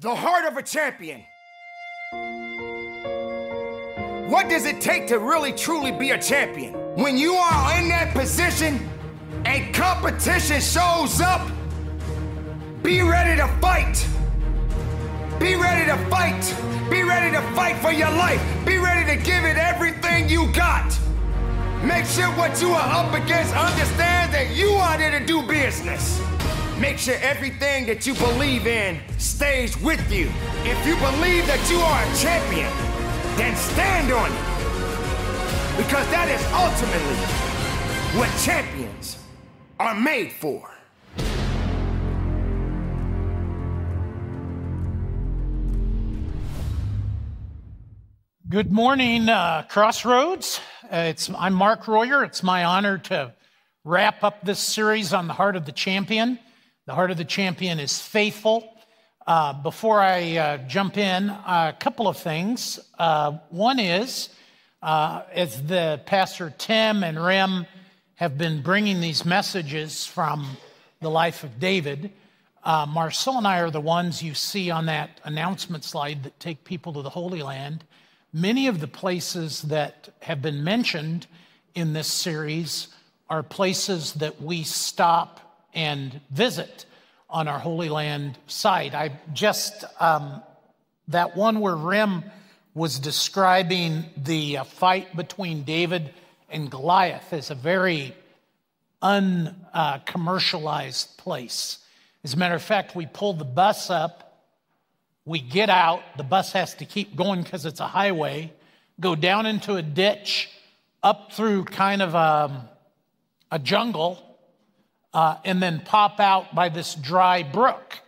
The heart of a champion. What does it take to really truly be a champion? When you are in that position and competition shows up, be ready to fight. Be ready to fight. Be ready to fight for your life. Be ready to give it everything you got. Make sure what you are up against understands that you are there to do business. Make sure everything that you believe in stays with you. If you believe that you are a champion, then stand on it. Because that is ultimately what champions are made for. Good morning, uh, Crossroads. Uh, it's, I'm Mark Royer. It's my honor to wrap up this series on the heart of the champion. The heart of the champion is faithful. Uh, before I uh, jump in, a couple of things. Uh, one is, uh, as the pastor Tim and Rem have been bringing these messages from the life of David, Marcel and I are the ones you see on that announcement slide that take people to the Holy Land. Many of the places that have been mentioned in this series are places that we stop and visit on our Holy Land site. I just, um, that one where Rim was describing the uh, fight between David and Goliath is a very uncommercialized uh, place. As a matter of fact, we pull the bus up we get out, the bus has to keep going because it's a highway, go down into a ditch, up through kind of a, a jungle, uh, and then pop out by this dry brook.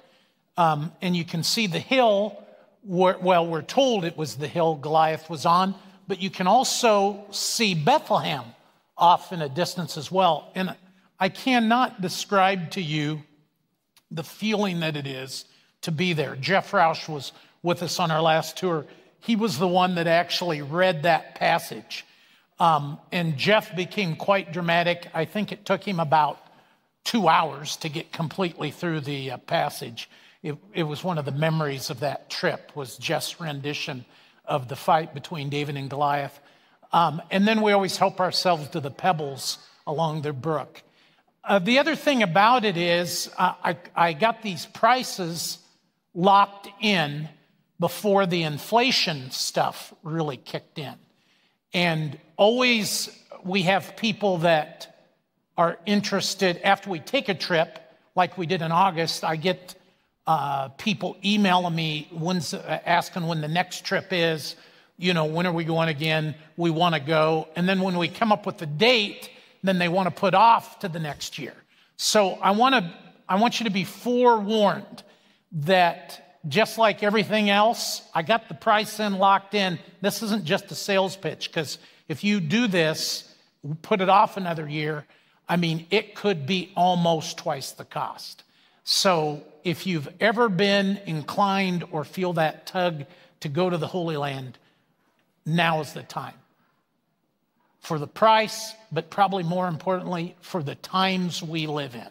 Um, and you can see the hill, where, well, we're told it was the hill Goliath was on, but you can also see Bethlehem off in a distance as well. And I cannot describe to you the feeling that it is to be there. Jeff Roush was with us on our last tour. He was the one that actually read that passage. Um, and Jeff became quite dramatic. I think it took him about two hours to get completely through the uh, passage. It, it, was one of the memories of that trip was Jeff's rendition of the fight between David and Goliath. Um, and then we always help ourselves to the pebbles along the brook. Uh, the other thing about it is uh, I, I got these prices locked in before the inflation stuff really kicked in. And always we have people that are interested after we take a trip, like we did in August. I get uh, people emailing me when's, uh, asking when the next trip is. You know, when are we going again? We want to go. And then when we come up with the date, then they want to put off to the next year. So I want to, I want you to be forewarned that just like everything else, I got the price in locked in. This isn't just a sales pitch because if you do this, put it off another year, I mean, it could be almost twice the cost. So if you've ever been inclined or feel that tug to go to the Holy Land, now is the time. For the price, but probably more importantly, for the times we live in.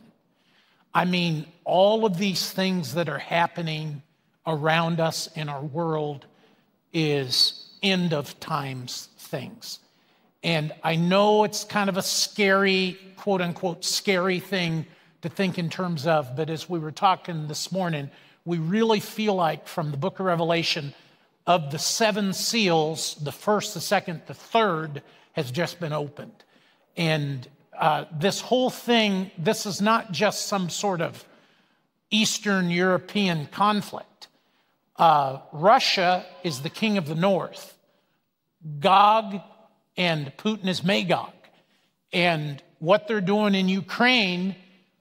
I mean, all of these things that are happening around us in our world is end of times things. And I know it's kind of a scary, quote unquote, scary thing to think in terms of, but as we were talking this morning, we really feel like from the book of Revelation, of the seven seals, the first, the second, the third has just been opened. And uh, this whole thing, this is not just some sort of Eastern European conflict. Uh, Russia is the king of the north. Gog and Putin is Magog. And what they're doing in Ukraine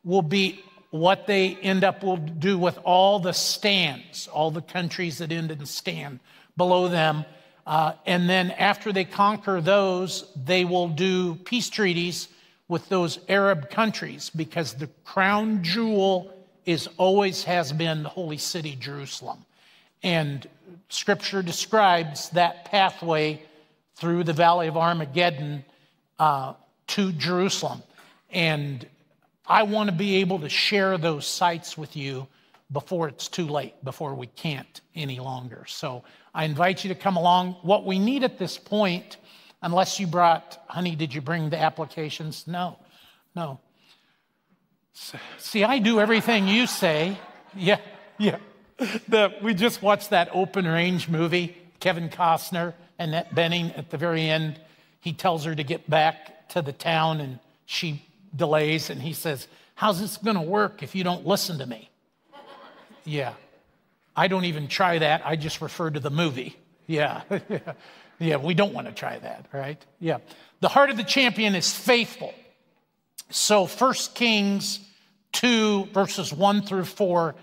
will be what they end up will do with all the stands, all the countries that end in stand below them. Uh, and then after they conquer those, they will do peace treaties with those Arab countries because the crown jewel is always has been the holy city Jerusalem. And scripture describes that pathway through the valley of Armageddon uh, to Jerusalem. And I want to be able to share those sites with you before it's too late, before we can't any longer. So I invite you to come along. What we need at this point, unless you brought, honey, did you bring the applications? No, no. See, I do everything you say. Yeah, yeah. The, we just watched that open range movie, Kevin Costner, Annette Bening at the very end. He tells her to get back to the town and she delays and he says, How's this going to work if you don't listen to me? Yeah. I don't even try that. I just refer to the movie. Yeah. yeah, we don't want to try that, right? Yeah. The heart of the champion is faithful. So, First Kings 2, verses 1 through 4,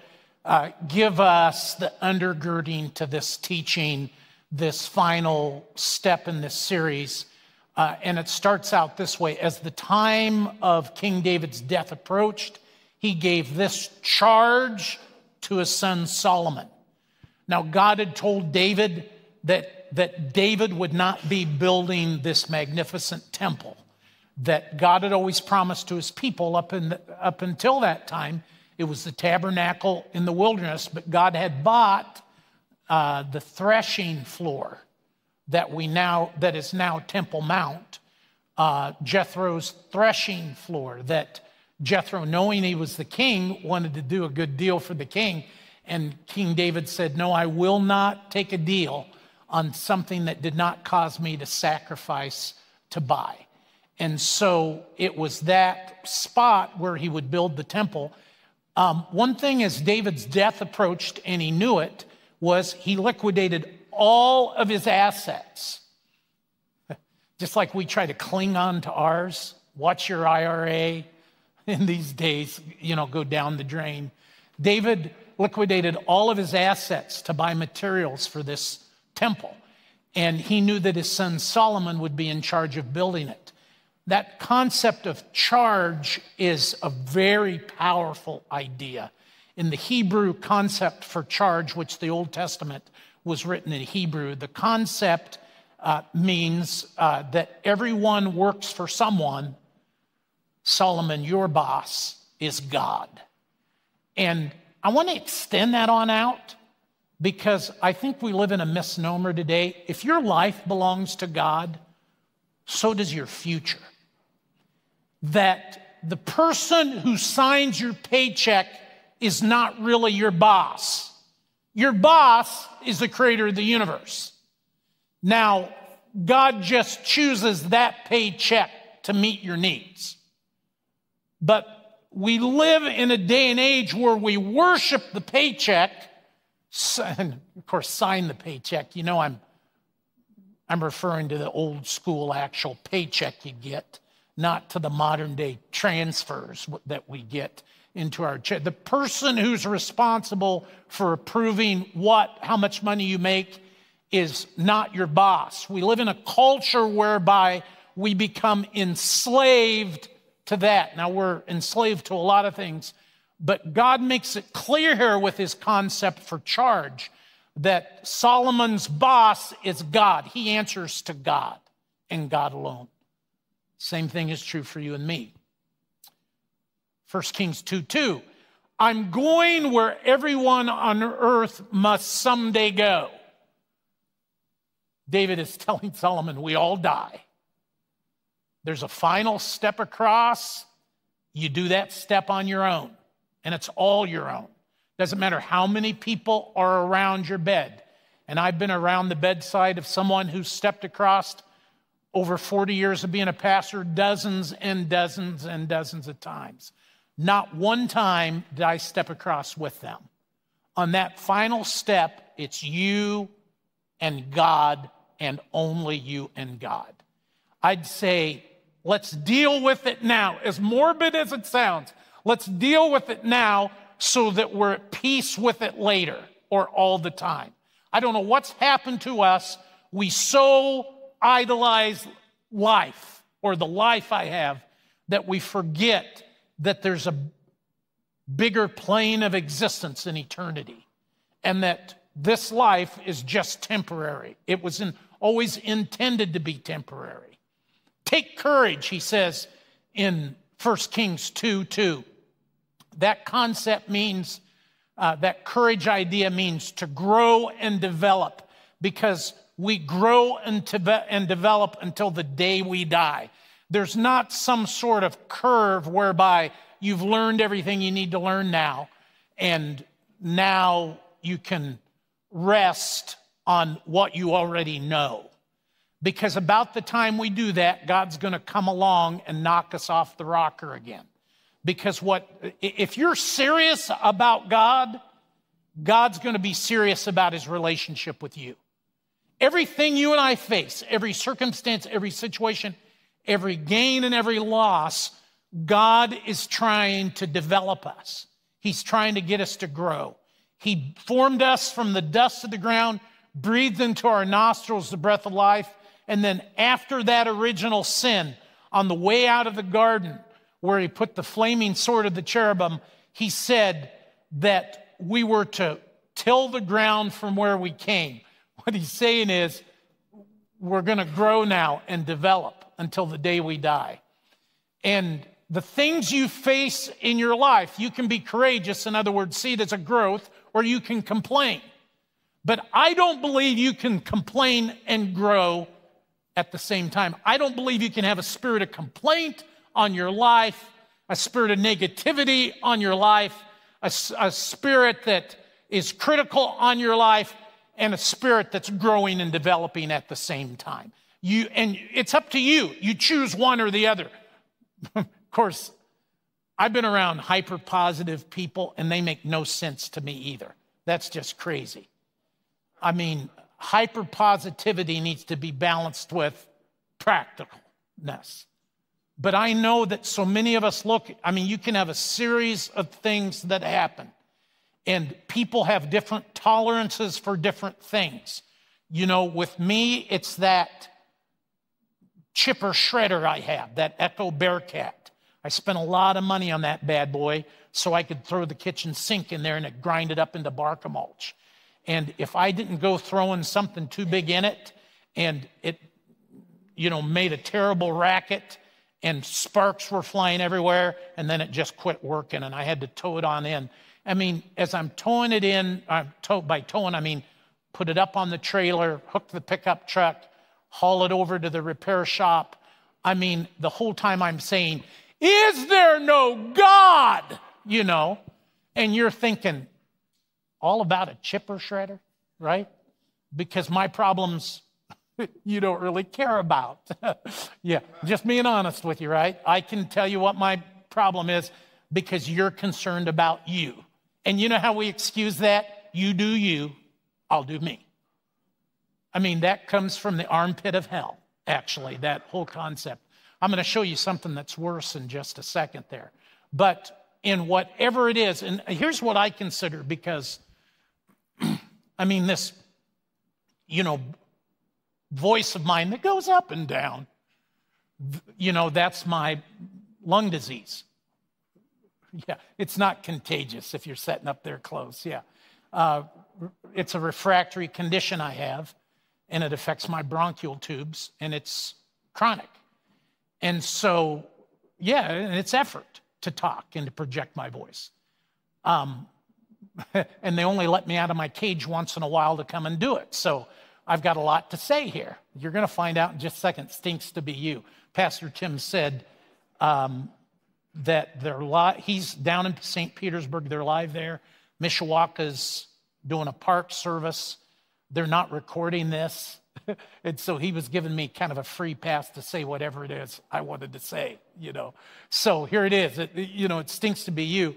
uh, give us the undergirding to this teaching, this final step in this series. Uh, and it starts out this way As the time of King David's death approached, he gave this charge to his son Solomon. Now, God had told David that, that David would not be building this magnificent temple that God had always promised to his people up, in the, up until that time. It was the tabernacle in the wilderness, but God had bought uh, the threshing floor that we now that is now Temple Mount, uh, Jethro's threshing floor that Jethro, knowing he was the king, wanted to do a good deal for the king. And King David said, No, I will not take a deal on something that did not cause me to sacrifice to buy. And so it was that spot where he would build the temple. Um, one thing as David's death approached, and he knew it, was he liquidated all of his assets. Just like we try to cling on to ours, watch your IRA in these days, you know, go down the drain. David liquidated all of his assets to buy materials for this temple. And he knew that his son Solomon would be in charge of building it. That concept of charge is a very powerful idea. In the Hebrew concept for charge, which the Old Testament was written in Hebrew, the concept uh, means uh, that everyone works for someone. Solomon, your boss, is God. And I want to extend that on out because I think we live in a misnomer today. If your life belongs to God, so does your future. That the person who signs your paycheck is not really your boss. Your boss is the creator of the universe. Now, God just chooses that paycheck to meet your needs. But we live in a day and age where we worship the paycheck, and of course, sign the paycheck. You know, I'm, I'm referring to the old school actual paycheck you get, not to the modern day transfers that we get into our check. The person who's responsible for approving what, how much money you make is not your boss. We live in a culture whereby we become enslaved to that. Now we're enslaved to a lot of things, but God makes it clear here with his concept for charge that Solomon's boss is God. He answers to God and God alone. Same thing is true for you and me. 1 Kings 2 2. I'm going where everyone on earth must someday go. David is telling Solomon, we all die. There's a final step across. You do that step on your own, and it's all your own. Doesn't matter how many people are around your bed. And I've been around the bedside of someone who stepped across over 40 years of being a pastor dozens and dozens and dozens of times. Not one time did I step across with them. On that final step, it's you and God and only you and God. I'd say, let's deal with it now. As morbid as it sounds, let's deal with it now so that we're at peace with it later or all the time. I don't know what's happened to us. We so idolize life or the life I have that we forget that there's a bigger plane of existence in eternity and that this life is just temporary. It was in, always intended to be temporary. Take courage, he says in 1 Kings 2 2. That concept means uh, that courage idea means to grow and develop because we grow and, and develop until the day we die. There's not some sort of curve whereby you've learned everything you need to learn now, and now you can rest on what you already know. Because about the time we do that, God's going to come along and knock us off the rocker again. Because what, if you're serious about God, God's going to be serious about his relationship with you. Everything you and I face, every circumstance, every situation, every gain and every loss, God is trying to develop us. He's trying to get us to grow. He formed us from the dust of the ground, breathed into our nostrils the breath of life, and then after that original sin, on the way out of the garden, where he put the flaming sword of the cherubim, he said that we were to till the ground from where we came. What he's saying is, we're going to grow now and develop until the day we die. And the things you face in your life, you can be courageous, in other words, see it as a growth, or you can complain. But I don't believe you can complain and grow at the same time. I don't believe you can have a spirit of complaint on your life, a spirit of negativity on your life, a, a spirit that is critical on your life, and a spirit that's growing and developing at the same time. You, and it's up to you. You choose one or the other. of course, I've been around hyper positive people, and they make no sense to me either. That's just crazy. I mean, hyper positivity needs to be balanced with practicalness. But I know that so many of us look, I mean, you can have a series of things that happen, and people have different tolerances for different things. You know, with me, it's that chipper shredder I have, that Echo Bearcat. I spent a lot of money on that bad boy so I could throw the kitchen sink in there and it grind it up into bark mulch. And if I didn't go throwing something too big in it and it, you know, made a terrible racket, and sparks were flying everywhere, and then it just quit working, and I had to tow it on in. I mean, as I'm towing it in, uh, tow, by towing, I mean put it up on the trailer, hook the pickup truck, haul it over to the repair shop. I mean, the whole time I'm saying, Is there no God? You know, and you're thinking, all about a chipper shredder, right? Because my problems you don't really care about. yeah, just being honest with you, right? I can tell you what my problem is because you're concerned about you. And you know how we excuse that? You do you, I'll do me. I mean, that comes from the armpit of hell, actually, that whole concept. I'm going to show you something that's worse in just a second there. But in whatever it is, and here's what I consider because, I mean, this, you know, voice of mine that goes up and down. You know, that's my lung disease. Yeah, it's not contagious if you're setting up there close. Yeah. Uh, it's a refractory condition I have, and it affects my bronchial tubes, and it's chronic. And so, yeah, and it's effort to talk and to project my voice. Um, and they only let me out of my cage once in a while to come and do it. So I've got a lot to say here. You're going to find out in just a second. Stinks to be you. Pastor Tim said um, that they're li- he's down in St. Petersburg. They're live there. Mishawaka's doing a park service. They're not recording this. and so he was giving me kind of a free pass to say whatever it is I wanted to say, you know. So here it is. It, you know, it stinks to be you.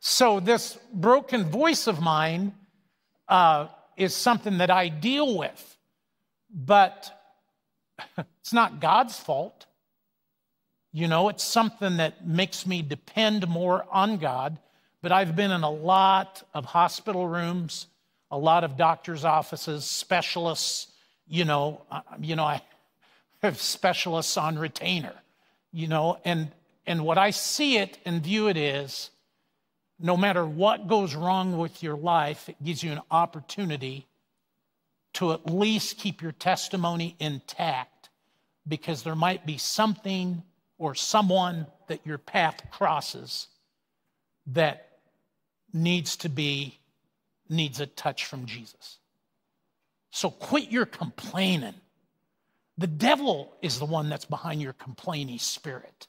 So this broken voice of mine uh, is something that I deal with, but it's not God's fault. You know, it's something that makes me depend more on God. But I've been in a lot of hospital rooms, a lot of doctors' offices, specialists. You know, you know, I have specialists on retainer. You know, and and what I see it and view it is no matter what goes wrong with your life, it gives you an opportunity to at least keep your testimony intact because there might be something or someone that your path crosses that needs to be needs a touch from Jesus. So quit your complaining. The devil is the one that's behind your complaining spirit.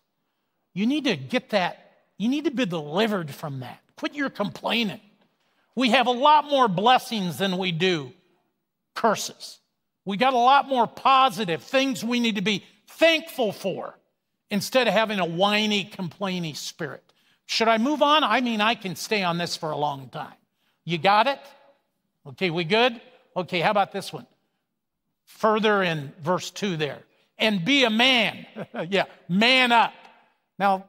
You need to get that, you need to be delivered from that. Quit your complaining. We have a lot more blessings than we do curses. We got a lot more positive things we need to be thankful for instead of having a whiny, complaining spirit. Should I move on? I mean, I can stay on this for a long time. You got it? Okay, we good? Okay, how about this one? Further in verse 2 there. And be a man. yeah, man up. Now,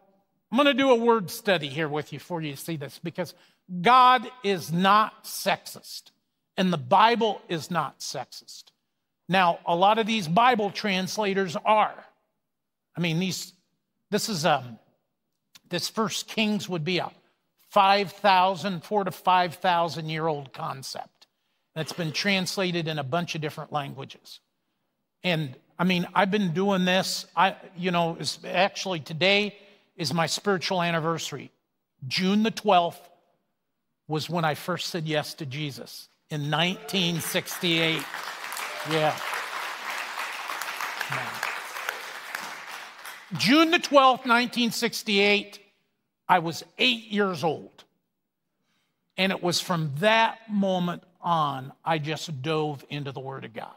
I'm going to do a word study here with you for you to see this because God is not sexist and the Bible is not sexist. Now, a lot of these Bible translators are. I mean, these, this is, um, this first Kings would be a 5,000, four to 5,000 year old concept. That's been translated in a bunch of different languages. And I mean, I've been doing this. I, you know, is actually today is my spiritual anniversary. June the 12th was when I first said yes to Jesus in 1968. Yeah. June the 12th, 1968, I was eight years old. And it was from that moment on, I just dove into the Word of God.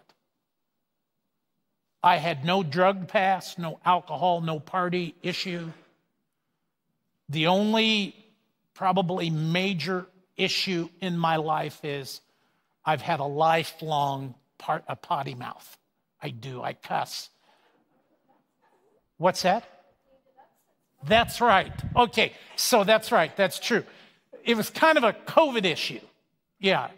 I had no drug past, no alcohol, no party issue. The only probably major issue in my life is I've had a lifelong part, a potty mouth. I do, I cuss. What's that? That's right. Okay, so that's right, that's true. It was kind of a COVID issue. Yeah,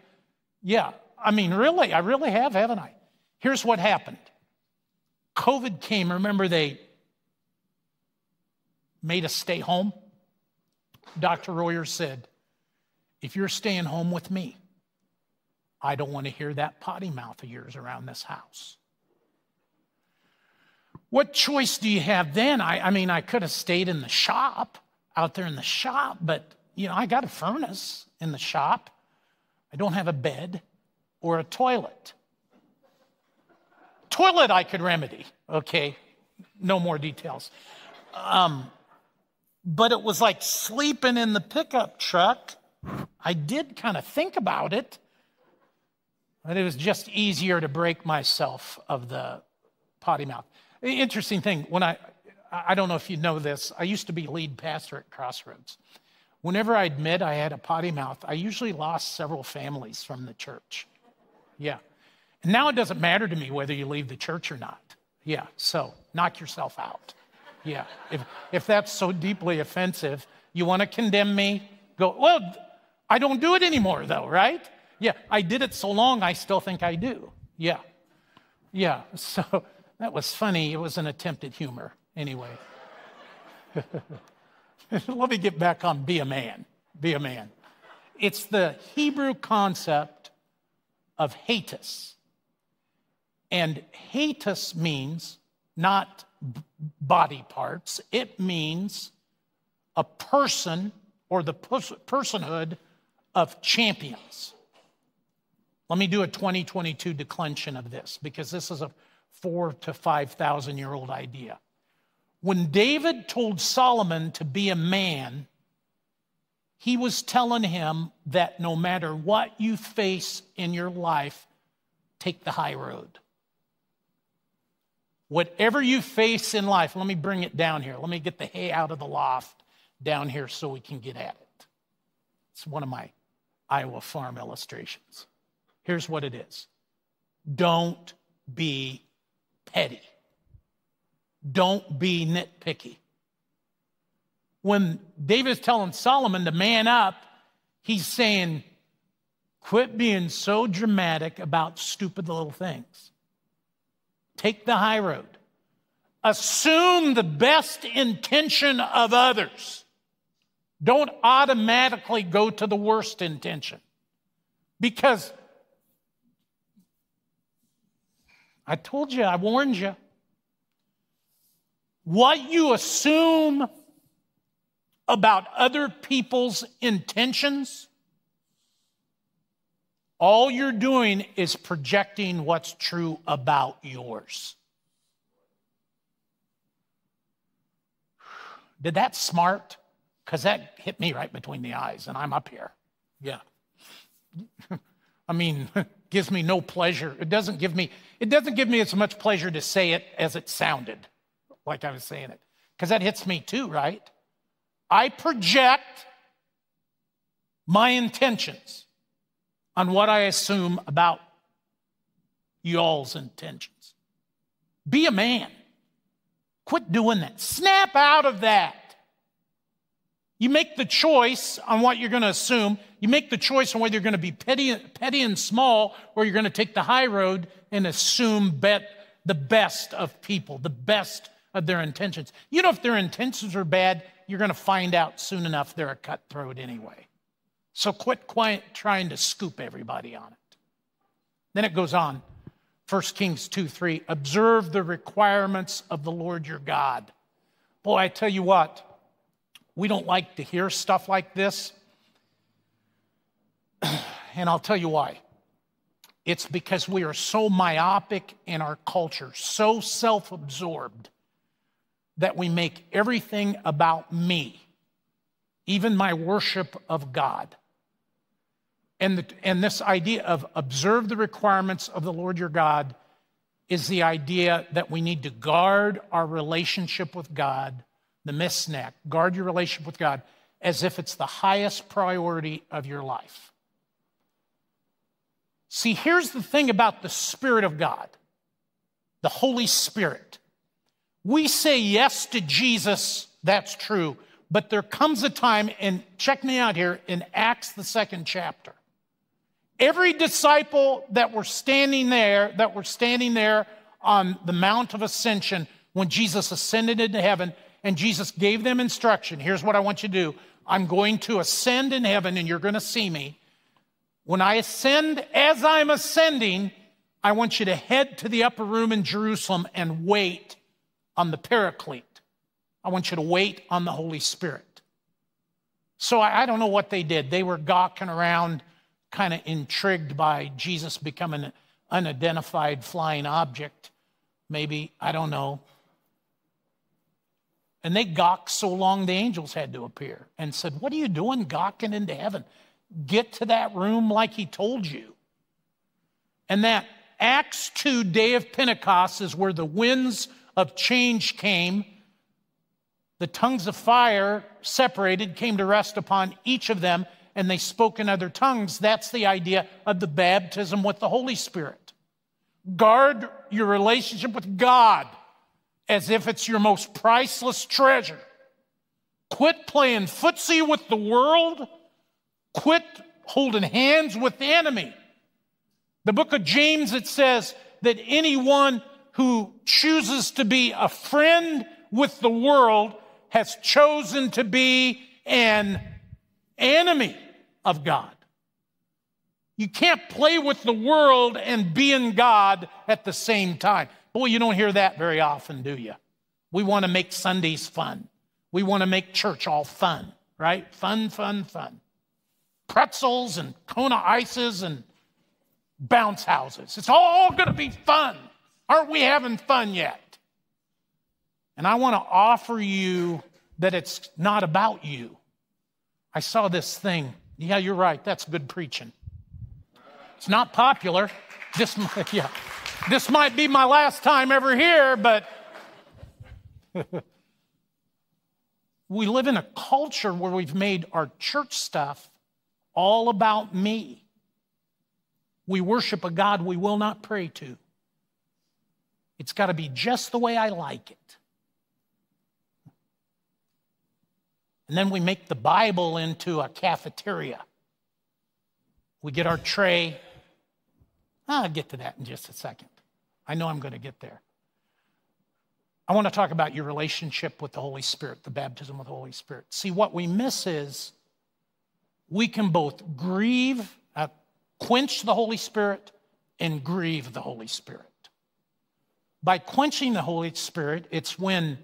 yeah. I mean, really, I really have, haven't I? Here's what happened COVID came. Remember, they made us stay home? Dr. Royer said, if you're staying home with me, I don't want to hear that potty mouth of yours around this house. What choice do you have then? I, I mean, I could have stayed in the shop, out there in the shop, but you know, I got a furnace in the shop. I don't have a bed or a toilet. Toilet I could remedy, okay? No more details. Um, but it was like sleeping in the pickup truck. I did kind of think about it, but it was just easier to break myself of the potty mouth. Interesting thing, when I, I don't know if you know this, I used to be lead pastor at Crossroads. Whenever I admit I had a potty mouth, I usually lost several families from the church. Yeah. And now it doesn't matter to me whether you leave the church or not. Yeah. So knock yourself out. Yeah. If, if that's so deeply offensive, you want to condemn me? Go, well, I don't do it anymore, though, right? Yeah. I did it so long, I still think I do. Yeah. Yeah. So that was funny. It was an attempt at humor, anyway. Let me get back on be a man. Be a man. It's the Hebrew concept of hatus. And hatus means not body parts, it means a person or the personhood of champions. Let me do a 2022 declension of this because this is a four to 5,000 year old idea. When David told Solomon to be a man, he was telling him that no matter what you face in your life, take the high road. Whatever you face in life, let me bring it down here. Let me get the hay out of the loft down here so we can get at it. It's one of my Iowa farm illustrations. Here's what it is don't be petty. Don't be nitpicky. When David is telling Solomon to man up, he's saying, quit being so dramatic about stupid little things. Take the high road. Assume the best intention of others. Don't automatically go to the worst intention. Because I told you, I warned you. What you assume about other people's intentions all you're doing is projecting what's true about yours. Did that smart? Because that hit me right between the eyes, and I'm up here. Yeah. I mean, gives me no pleasure. It doesn't give me, it doesn't give me as much pleasure to say it as it sounded, like I was saying it. Because that hits me too, right? I project my intentions on what I assume about y'all's intentions. Be a man. Quit doing that. Snap out of that. You make the choice on what you're going to assume. You make the choice on whether you're going to be petty, petty and small or you're going to take the high road and assume bet the best of people, the best of their intentions. You know, if their intentions are bad, you're going to find out soon enough they're a cutthroat anyway. So quit quiet, trying to scoop everybody on it. Then it goes on 1 Kings 2 3. Observe the requirements of the Lord your God. Boy, I tell you what, we don't like to hear stuff like this. and I'll tell you why. It's because we are so myopic in our culture, so self absorbed that we make everything about me, even my worship of God. And, the, and this idea of observe the requirements of the Lord your God is the idea that we need to guard our relationship with God, the misneck, guard your relationship with God as if it's the highest priority of your life. See, here's the thing about the Spirit of God, the Holy Spirit. We say yes to Jesus, that's true. But there comes a time, and check me out here, in Acts, the second chapter. Every disciple that were standing there, that were standing there on the Mount of Ascension when Jesus ascended into heaven, and Jesus gave them instruction here's what I want you to do I'm going to ascend in heaven, and you're going to see me. When I ascend, as I'm ascending, I want you to head to the upper room in Jerusalem and wait on the paraclete. I want you to wait on the Holy Spirit. So I, I don't know what they did. They were gawking around, kind of intrigued by Jesus becoming an unidentified flying object. Maybe, I don't know. And they gawked so long the angels had to appear and said, What are you doing gawking into heaven? Get to that room like he told you. And that Acts 2 day of Pentecost is where the winds of change came. The tongues of fire separated, came to rest upon each of them, and they spoke in other tongues. That's the idea of the baptism with the Holy Spirit. Guard your relationship with God as if it's your most priceless treasure. Quit playing footsie with the world. Quit holding hands with the enemy. The book of James, it says that anyone who chooses to be a friend with the world has chosen to be an enemy of God. You can't play with the world and be in God at the same time. Boy, you don't hear that very often, do you? We want to make Sundays fun. We want to make church all fun, right? Fun, fun, fun. Pretzels and Kona ices and bounce houses. It's all going to be fun. Aren't we having fun yet? And I want to offer you that it's not about you. I saw this thing. Yeah, you're right. That's good preaching. It's not popular. This, yeah, this might be my last time ever here, but we live in a culture where we've made our church stuff all about me. We worship a God we will not pray to. It's got to be just the way I like it. And then we make the Bible into a cafeteria. We get our tray. I'll get to that in just a second. I know I'm going to get there. I want to talk about your relationship with the Holy Spirit, the baptism with the Holy Spirit. See, what we miss is we can both grieve, uh, quench the Holy Spirit, and grieve the Holy Spirit. By quenching the Holy Spirit, it's when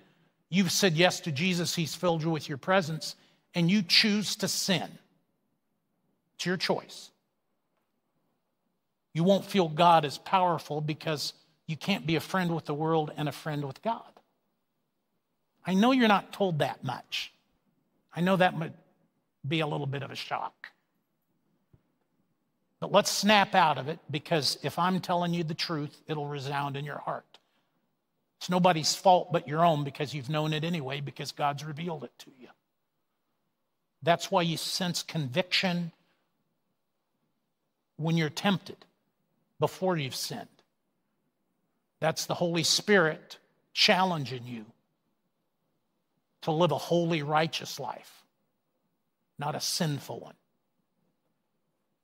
you've said yes to Jesus, He's filled you with your presence, and you choose to sin. It's your choice. You won't feel God as powerful because you can't be a friend with the world and a friend with God. I know you're not told that much. I know that might be a little bit of a shock. But let's snap out of it because if I'm telling you the truth, it'll resound in your heart. It's nobody's fault but your own because you've known it anyway because God's revealed it to you. That's why you sense conviction when you're tempted before you've sinned. That's the Holy Spirit challenging you to live a holy, righteous life, not a sinful one.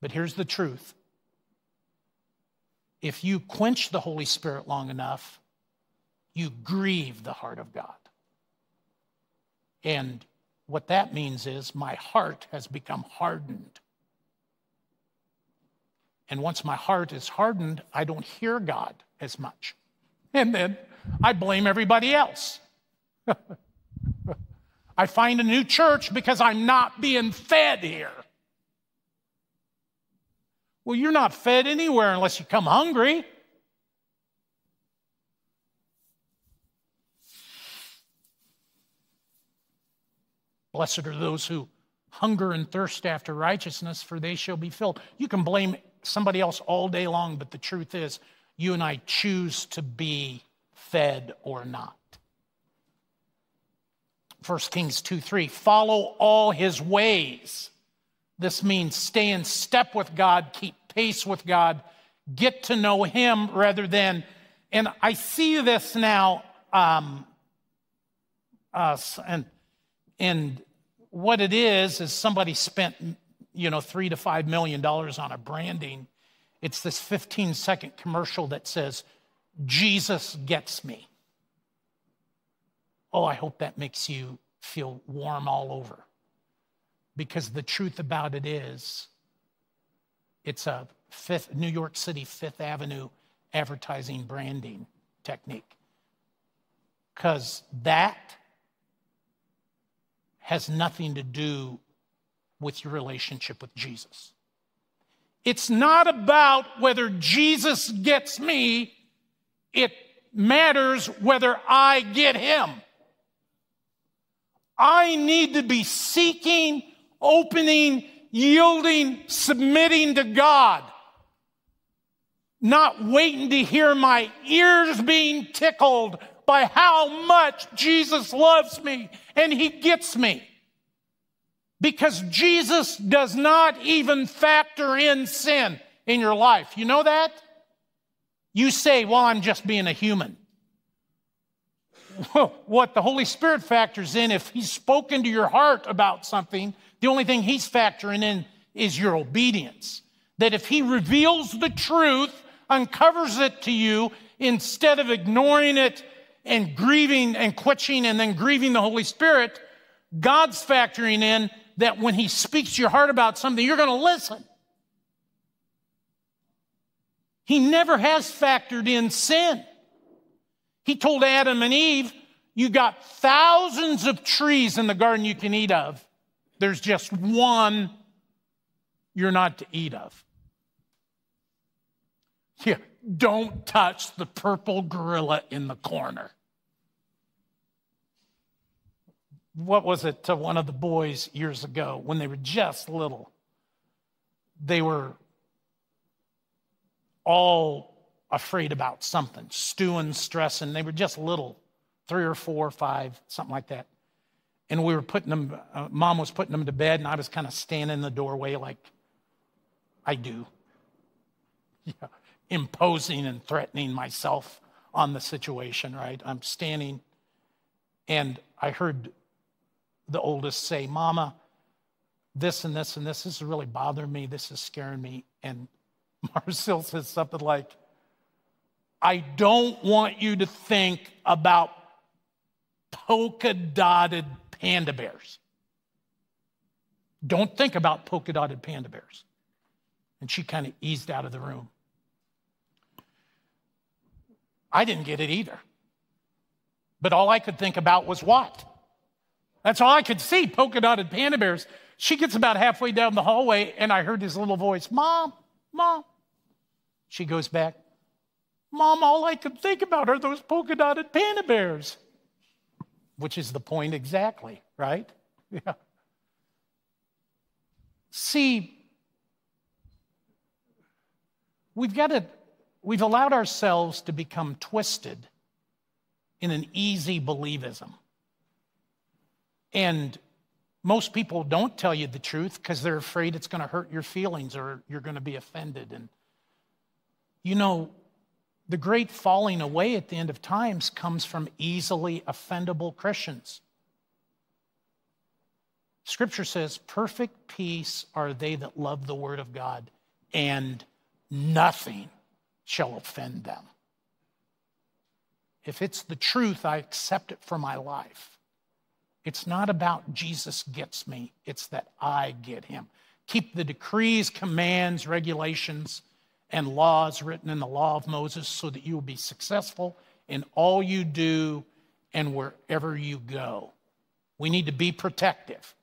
But here's the truth if you quench the Holy Spirit long enough, you grieve the heart of God. And what that means is my heart has become hardened. And once my heart is hardened, I don't hear God as much. And then I blame everybody else. I find a new church because I'm not being fed here. Well, you're not fed anywhere unless you come hungry. Blessed are those who hunger and thirst after righteousness, for they shall be filled. You can blame somebody else all day long, but the truth is, you and I choose to be fed or not. 1 Kings 2 3, follow all his ways. This means stay in step with God, keep pace with God, get to know him rather than, and I see this now, um, uh, and and what it is is somebody spent, you know, three to five million dollars on a branding. It's this 15 second commercial that says, Jesus gets me. Oh, I hope that makes you feel warm all over. Because the truth about it is, it's a fifth, New York City Fifth Avenue advertising branding technique. Because that has nothing to do with your relationship with Jesus. It's not about whether Jesus gets me, it matters whether I get him. I need to be seeking, opening, yielding, submitting to God, not waiting to hear my ears being tickled by how much Jesus loves me and he gets me. Because Jesus does not even factor in sin in your life. You know that? You say, well, I'm just being a human. what the Holy Spirit factors in, if He's spoken to your heart about something, the only thing He's factoring in is your obedience. That if He reveals the truth, uncovers it to you, instead of ignoring it and grieving and quenching and then grieving the Holy Spirit, God's factoring in that when He speaks to your heart about something, you're going to listen. He never has factored in sin. He told Adam and Eve, You got thousands of trees in the garden you can eat of. There's just one you're not to eat of. Yeah, don't touch the purple gorilla in the corner. What was it to one of the boys years ago when they were just little? They were all afraid about something, stewing, stressing. They were just little, three or four, or five, something like that. And we were putting them, uh, mom was putting them to bed, and I was kind of standing in the doorway like I do. Yeah imposing and threatening myself on the situation, right? I'm standing, and I heard the oldest say, Mama, this and this and this, this is really bothering me. This is scaring me. And Marcel says something like, I don't want you to think about polka dotted panda bears. Don't think about polka dotted panda bears. And she kind of eased out of the room. I didn't get it either. But all I could think about was what? That's all I could see polka dotted panda bears. She gets about halfway down the hallway, and I heard this little voice Mom, Mom. She goes back, Mom, all I can think about are those polka dotted panda bears. Which is the point exactly, right? Yeah. See, we've got to, we've allowed ourselves to become twisted in an easy believism. And most people don't tell you the truth because they're afraid it's going to hurt your feelings or you're going to be offended. And you know, the great falling away at the end of times comes from easily offendable Christians. Scripture says, Perfect peace are they that love the word of God, and nothing shall offend them. If it's the truth, I accept it for my life. It's not about Jesus gets me, it's that I get him. Keep the decrees, commands, regulations, and laws written in the law of Moses so that you will be successful in all you do and wherever you go. We need to be protective.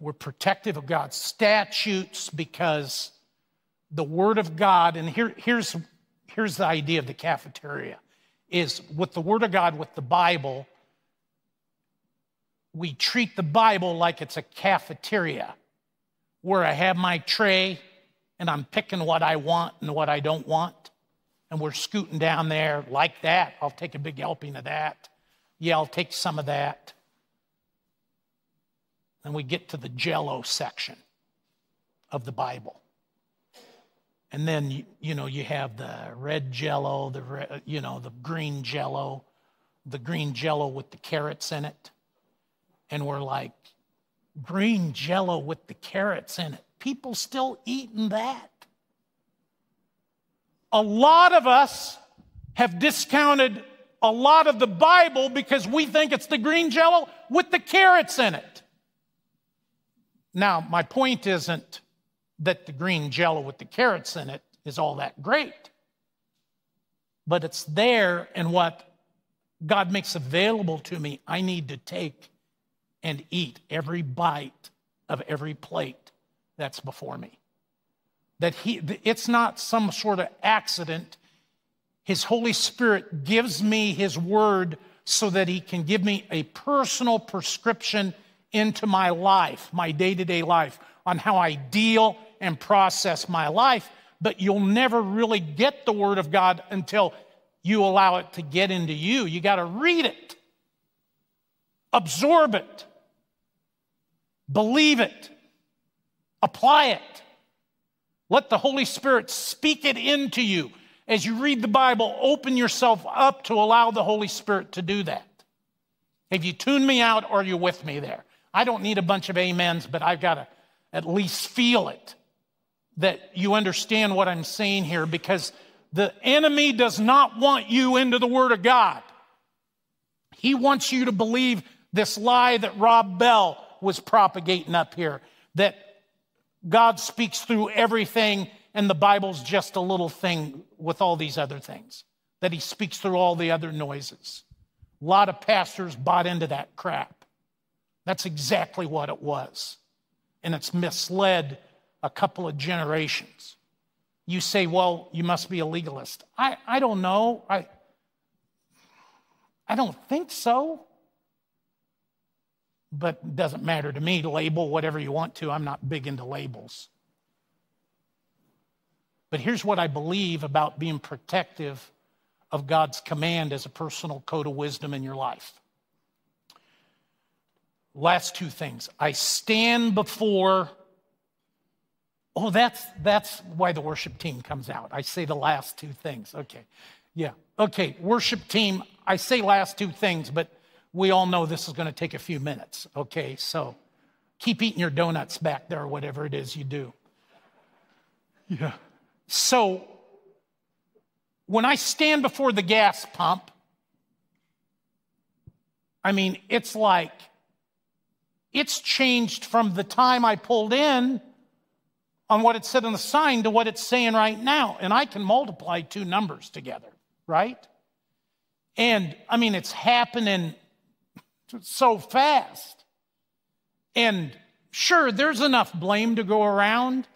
We're protective of God's statutes because the Word of God, and here, here's, here's the idea of the cafeteria, is with the Word of God, with the Bible, we treat the Bible like it's a cafeteria where I have my tray and I'm picking what I want and what I don't want. And we're scooting down there like that. I'll take a big helping of that. Yeah, I'll take some of that. Then we get to the jello section of the Bible. And then, you, you know, you have the red jello, the, you know, the green jello, the green jello with the carrots in it. And we're like, green jello with the carrots in it. People still eating that. A lot of us have discounted a lot of the Bible because we think it's the green jello with the carrots in it. Now, my point isn't that the green jello with the carrots in it is all that great, but it's there, and what God makes available to me, I need to take and eat every bite of every plate that's before me. That he, it's not some sort of accident. His Holy Spirit gives me His Word so that He can give me a personal prescription into my life, my day to day life, on how I deal and process my life. But you'll never really get the Word of God until you allow it to get into you. You got to read it, absorb it, believe it, apply it. Let the Holy Spirit speak it into you. As you read the Bible, open yourself up to allow the Holy Spirit to do that. Have you tuned me out or are you with me there? I don't need a bunch of amens, but I've got to at least feel it that you understand what I'm saying here because the enemy does not want you into the Word of God. He wants you to believe this lie that Rob Bell was propagating up here that God speaks through everything and the Bible's just a little thing with all these other things, that He speaks through all the other noises. A lot of pastors bought into that crap. That's exactly what it was. And it's misled a couple of generations. You say, well, you must be a legalist. I, I don't know. I, I don't think so. But it doesn't matter to me. Label whatever you want to. I'm not big into labels. But here's what I believe about being protective of God's command as a personal code of wisdom in your life. Last two things. I stand before. Oh, that's that's why the worship team comes out. I say the last two things. Okay. Yeah. Okay, worship team, I say last two things, but we all know this is going to take a few minutes. Okay, so keep eating your donuts back there whatever it is you do. Yeah. So when I stand before the gas pump, I mean, it's like it's changed from the time I pulled in on what it said on the sign to what it's saying right now. And I can multiply two numbers together, right? And I mean, it's happening so fast. And sure, there's enough blame to go around.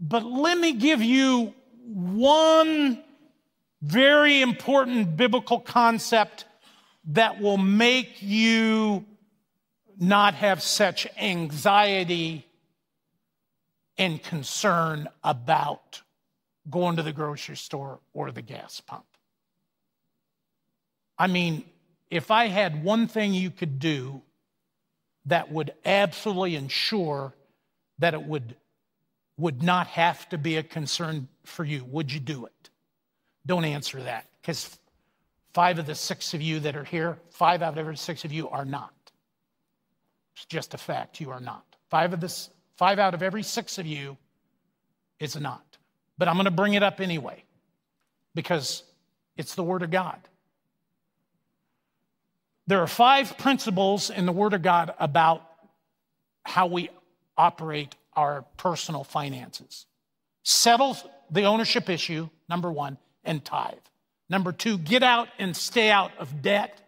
But let me give you one very important biblical concept that will make you not have such anxiety and concern about going to the grocery store or the gas pump. I mean, if I had one thing you could do that would absolutely ensure that it would, would not have to be a concern for you, would you do it? Don't answer that because five of the six of you that are here, five out of every six of you are not. It's just a fact, you are not. Five, of this, five out of every six of you is not. But I'm going to bring it up anyway because it's the Word of God. There are five principles in the Word of God about how we operate our personal finances. Settle the ownership issue, number one, and tithe. Number two, get out and stay out of debt.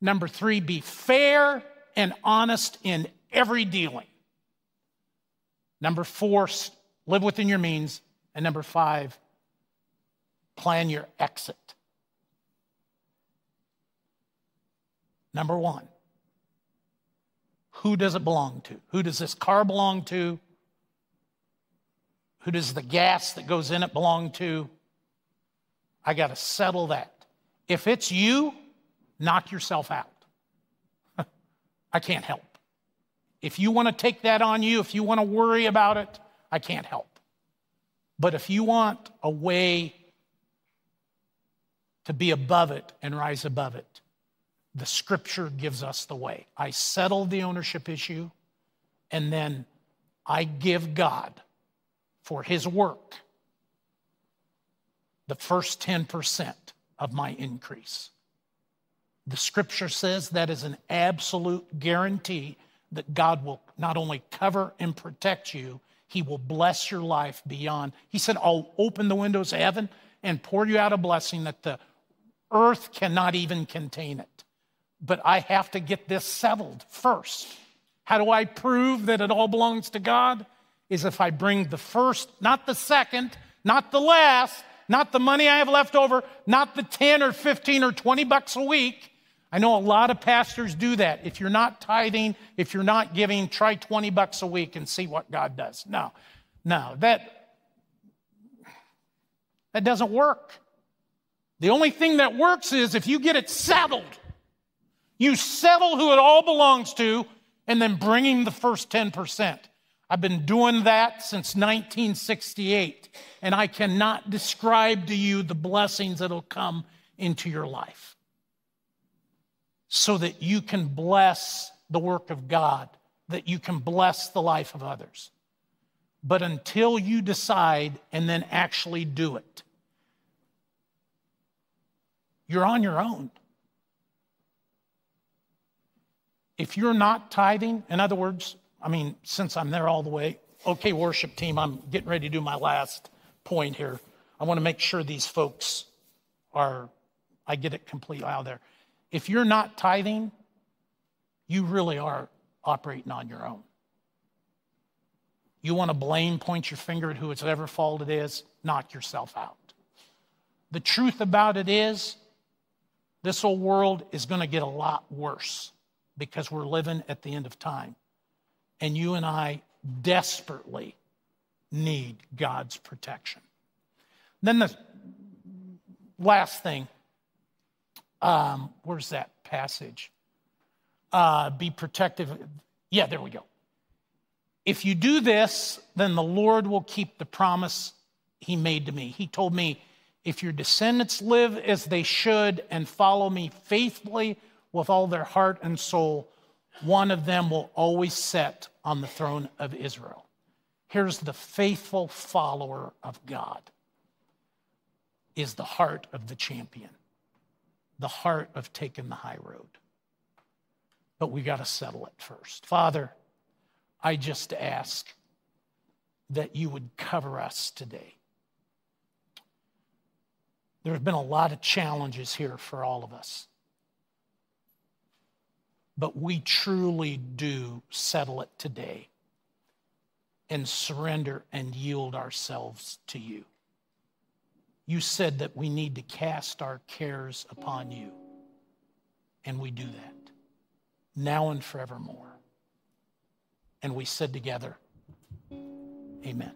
Number three, be fair and honest in every dealing. Number four, live within your means. And number five, plan your exit. Number one, who does it belong to? Who does this car belong to? Who does the gas that goes in it belong to? I got to settle that. If it's you, knock yourself out. I can't help. If you want to take that on you, if you want to worry about it, I can't help. But if you want a way to be above it and rise above it, the scripture gives us the way. I settle the ownership issue, and then I give God for his work the first 10% of my increase. The scripture says that is an absolute guarantee that God will not only cover and protect you, he will bless your life beyond. He said, I'll open the windows of heaven and pour you out a blessing that the earth cannot even contain it. But I have to get this settled first. How do I prove that it all belongs to God? Is if I bring the first, not the second, not the last, not the money I have left over, not the 10 or 15 or 20 bucks a week. I know a lot of pastors do that. If you're not tithing, if you're not giving, try 20 bucks a week and see what God does. No, no, that, that doesn't work. The only thing that works is if you get it settled, you settle who it all belongs to, and then bring the first 10%. I've been doing that since 1968, and I cannot describe to you the blessings that'll come into your life so that you can bless the work of God, that you can bless the life of others. But until you decide and then actually do it, you're on your own. If you're not tithing, in other words, I mean, since I'm there all the way, okay, worship team, I'm getting ready to do my last point here. I want to make sure these folks are, I get it completely out there. If you're not tithing, you really are operating on your own. You want to blame, point your finger at who it's ever fault it is, knock yourself out. The truth about it is, this whole world is going to get a lot worse because we're living at the end of time. And you and I desperately need God's protection. Then the last thing, um, where's that passage? Uh, be protective. Yeah, there we go. If you do this, then the Lord will keep the promise he made to me. He told me, if your descendants live as they should and follow me faithfully with all their heart and soul, one of them will always set on the throne of Israel. Here's the faithful follower of God is the heart of the champion, the heart of taking the high road. But we got to settle it first. Father, I just ask that you would cover us today. There have been a lot of challenges here for all of us but we truly do settle it today. and surrender and yield ourselves to you. You said that we need to cast our cares upon you, and we do that now and forevermore. And we said together, Amen.